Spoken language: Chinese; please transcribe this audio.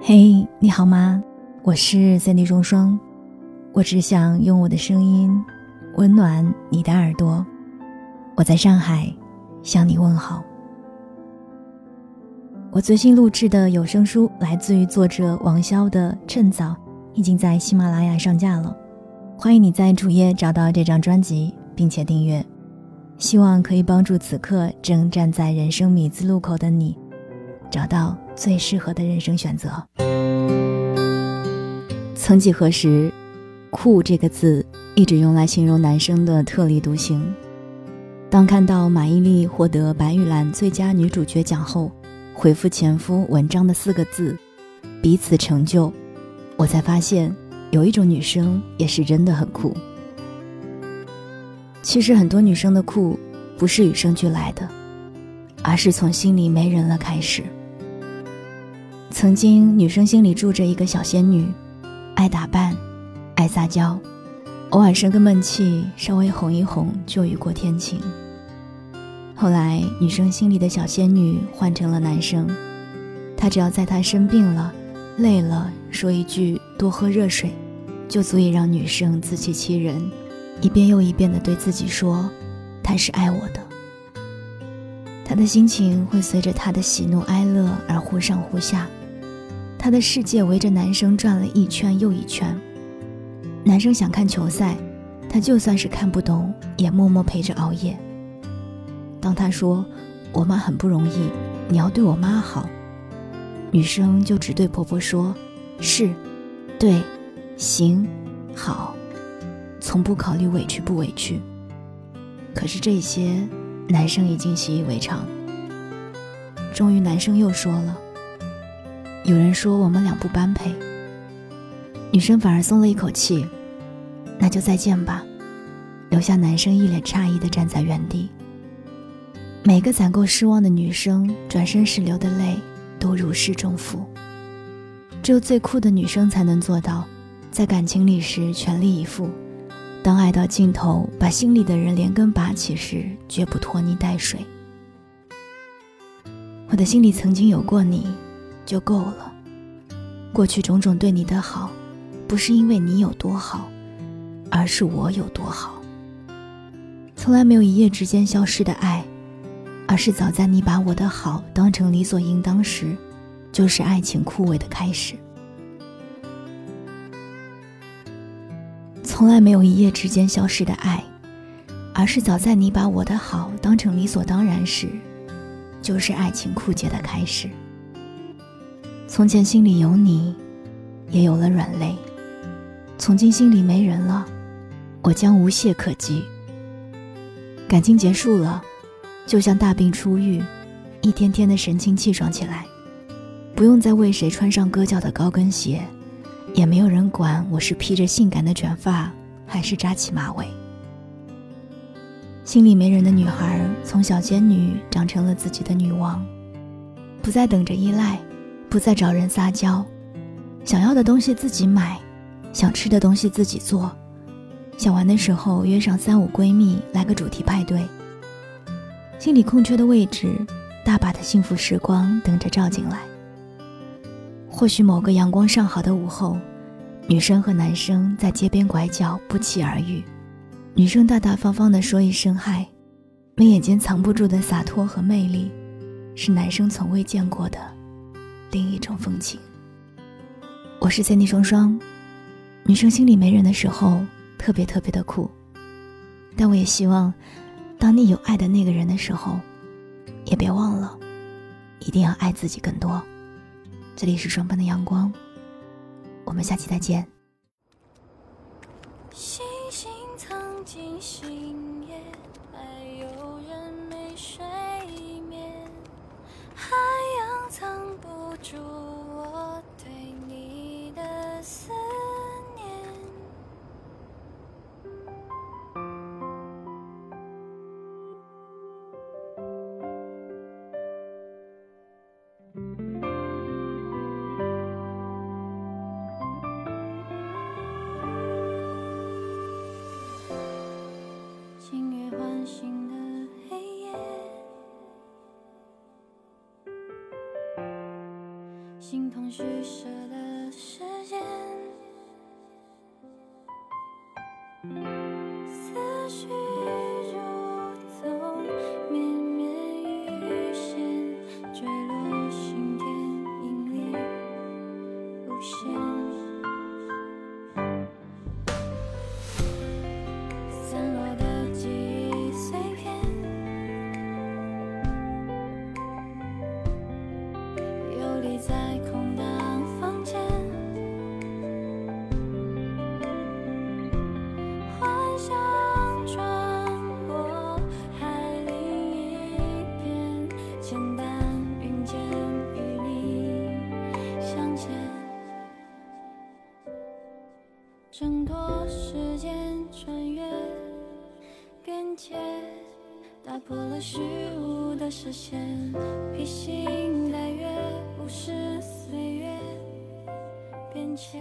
嘿，你好吗？我是三 D 双双，我只想用我的声音温暖你的耳朵。我在上海向你问好。我最新录制的有声书来自于作者王潇的《趁早》，已经在喜马拉雅上架了。欢迎你在主页找到这张专辑，并且订阅，希望可以帮助此刻正站在人生米字路口的你，找到最适合的人生选择。曾几何时，“酷”这个字一直用来形容男生的特立独行。当看到马伊琍获得白玉兰最佳女主角奖后，回复前夫文章的四个字“彼此成就”，我才发现有一种女生也是真的很酷。其实很多女生的酷，不是与生俱来的，而是从心里没人了开始。曾经，女生心里住着一个小仙女。爱打扮，爱撒娇，偶尔生个闷气，稍微哄一哄就雨过天晴。后来，女生心里的小仙女换成了男生，他只要在她生病了、累了，说一句“多喝热水”，就足以让女生自欺欺人，一遍又一遍地对自己说：“他是爱我的。”他的心情会随着他的喜怒哀乐而忽上忽下。他的世界围着男生转了一圈又一圈。男生想看球赛，他就算是看不懂，也默默陪着熬夜。当他说：“我妈很不容易，你要对我妈好。”女生就只对婆婆说：“是，对，行，好。”从不考虑委屈不委屈。可是这些，男生已经习以为常。终于，男生又说了。有人说我们俩不般配，女生反而松了一口气，那就再见吧，留下男生一脸诧异的站在原地。每个攒够失望的女生转身时流的泪都如释重负，只有最酷的女生才能做到，在感情里时全力以赴，当爱到尽头把心里的人连根拔起时绝不拖泥带水。我的心里曾经有过你。就够了。过去种种对你的好，不是因为你有多好，而是我有多好。从来没有一夜之间消失的爱，而是早在你把我的好当成理所应当时，就是爱情枯萎的开始。从来没有一夜之间消失的爱，而是早在你把我的好当成理所当然时，就是爱情枯竭的开始。从前心里有你，也有了软肋。从今心里没人了，我将无懈可击。感情结束了，就像大病初愈，一天天的神清气爽起来。不用再为谁穿上割脚的高跟鞋，也没有人管我是披着性感的卷发，还是扎起马尾。心里没人的女孩，从小仙女长成了自己的女王，不再等着依赖。不再找人撒娇，想要的东西自己买，想吃的东西自己做，想玩的时候约上三五闺蜜来个主题派对。心里空缺的位置，大把的幸福时光等着照进来。或许某个阳光尚好的午后，女生和男生在街边拐角不期而遇，女生大大方方的说一声嗨，眉眼间藏不住的洒脱和魅力，是男生从未见过的。另一种风情。我是三 D 双双，女生心里没人的时候，特别特别的苦。但我也希望，当你有爱的那个人的时候，也别忘了，一定要爱自己更多。这里是双份的阳光，我们下期再见。星星曾经星形同虚设的时间，划破了虚无的视线，披星戴月，无视岁月变迁。